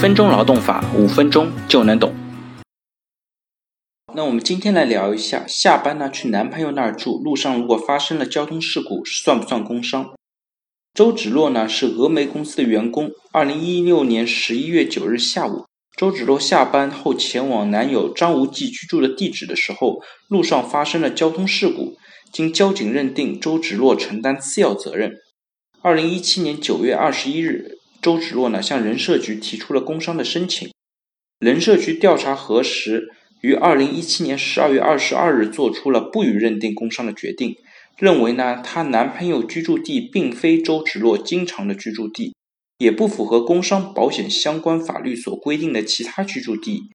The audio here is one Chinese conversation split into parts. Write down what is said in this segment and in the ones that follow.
分钟劳动法，五分钟就能懂。那我们今天来聊一下，下班呢去男朋友那儿住，路上如果发生了交通事故，算不算工伤？周芷若呢是峨眉公司的员工。二零一六年十一月九日下午，周芷若下班后前往男友张无忌居住的地址的时候，路上发生了交通事故，经交警认定，周芷若承担次要责任。二零一七年九月二十一日。周芷若呢向人社局提出了工伤的申请，人社局调查核实，于二零一七年十二月二十二日做出了不予认定工伤的决定，认为呢她男朋友居住地并非周芷若经常的居住地，也不符合工伤保险相关法律所规定的其他居住地，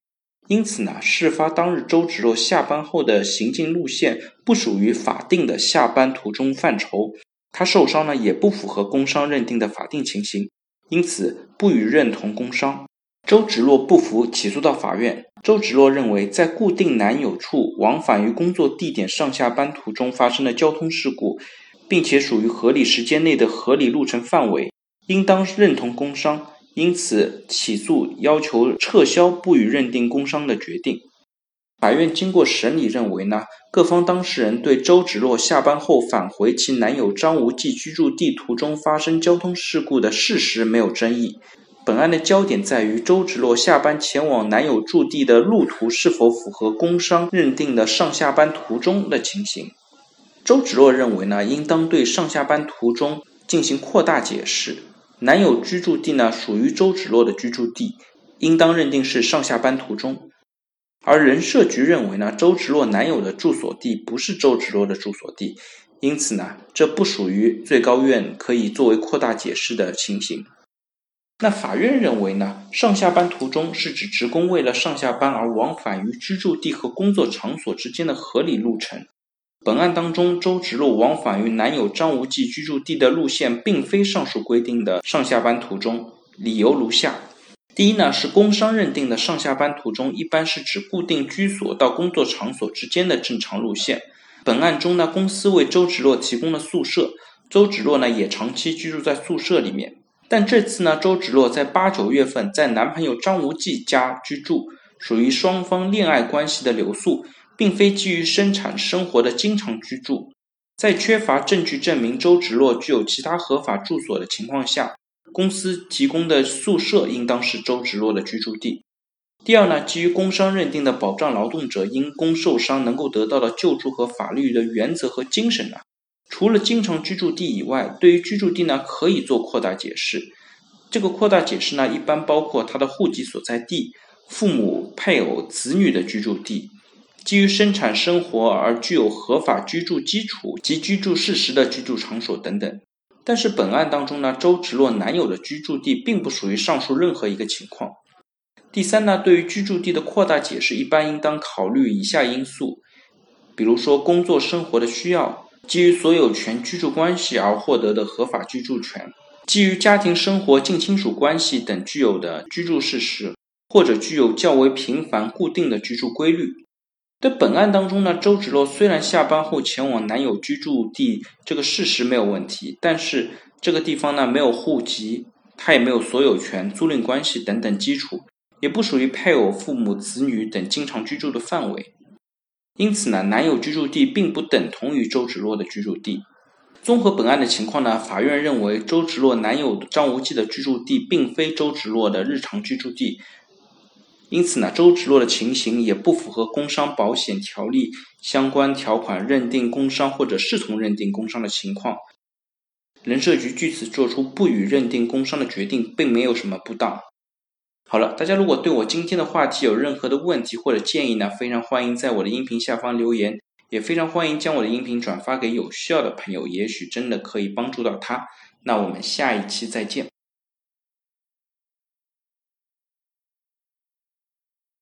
因此呢事发当日周芷若下班后的行进路线不属于法定的下班途中范畴，她受伤呢也不符合工伤认定的法定情形。因此不予认同工伤。周芷若不服，起诉到法院。周芷若认为，在固定男友处往返于工作地点上下班途中发生的交通事故，并且属于合理时间内的合理路程范围，应当认同工伤。因此起诉要求撤销不予认定工伤的决定。法院经过审理认为呢，各方当事人对周芷若下班后返回其男友张无忌居住地途中发生交通事故的事实没有争议。本案的焦点在于周芷若下班前往男友驻地的路途是否符合工伤认定的上下班途中的情形。周芷若认为呢，应当对上下班途中进行扩大解释。男友居住地呢属于周芷若的居住地，应当认定是上下班途中。而人社局认为呢，周芷若男友的住所地不是周芷若的住所地，因此呢，这不属于最高院可以作为扩大解释的情形。那法院认为呢，上下班途中是指职工为了上下班而往返于居住地和工作场所之间的合理路程。本案当中，周芷若往返于男友张无忌居住地的路线，并非上述规定的上下班途中。理由如下。第一呢，是工伤认定的上下班途中，一般是指固定居所到工作场所之间的正常路线。本案中呢，公司为周芷若提供了宿舍，周芷若呢也长期居住在宿舍里面。但这次呢，周芷若在八九月份在男朋友张无忌家居住，属于双方恋爱关系的留宿，并非基于生产生活的经常居住。在缺乏证据证明周芷若具有其他合法住所的情况下。公司提供的宿舍应当是周芷若的居住地。第二呢，基于工伤认定的保障劳动者因工受伤能够得到的救助和法律的原则和精神呢，除了经常居住地以外，对于居住地呢可以做扩大解释。这个扩大解释呢，一般包括他的户籍所在地、父母、配偶、子女的居住地，基于生产生活而具有合法居住基础及居住事实的居住场所等等。但是本案当中呢，周芷若男友的居住地并不属于上述任何一个情况。第三呢，对于居住地的扩大解释，一般应当考虑以下因素，比如说工作生活的需要，基于所有权居住关系而获得的合法居住权，基于家庭生活近亲属关系等具有的居住事实，或者具有较为频繁固定的居住规律。在本案当中呢，周芷若虽然下班后前往男友居住地这个事实没有问题，但是这个地方呢没有户籍，他也没有所有权、租赁关系等等基础，也不属于配偶、父母、子女等经常居住的范围。因此呢，男友居住地并不等同于周芷若的居住地。综合本案的情况呢，法院认为周芷若男友张无忌的居住地并非周芷若的日常居住地。因此呢，周芷若的情形也不符合工伤保险条例相关条款认定工伤或者视同认定工伤的情况。人社局据此作出不予认定工伤的决定，并没有什么不当。好了，大家如果对我今天的话题有任何的问题或者建议呢，非常欢迎在我的音频下方留言，也非常欢迎将我的音频转发给有需要的朋友，也许真的可以帮助到他。那我们下一期再见。